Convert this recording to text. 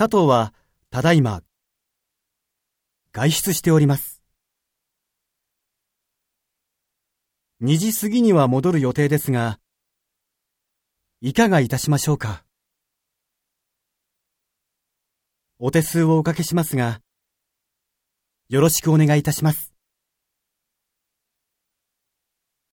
佐藤は、ただいま、外出しております。2時過ぎには戻る予定ですが、いかがいたしましょうか。お手数をおかけしますが、よろしくお願いいたします。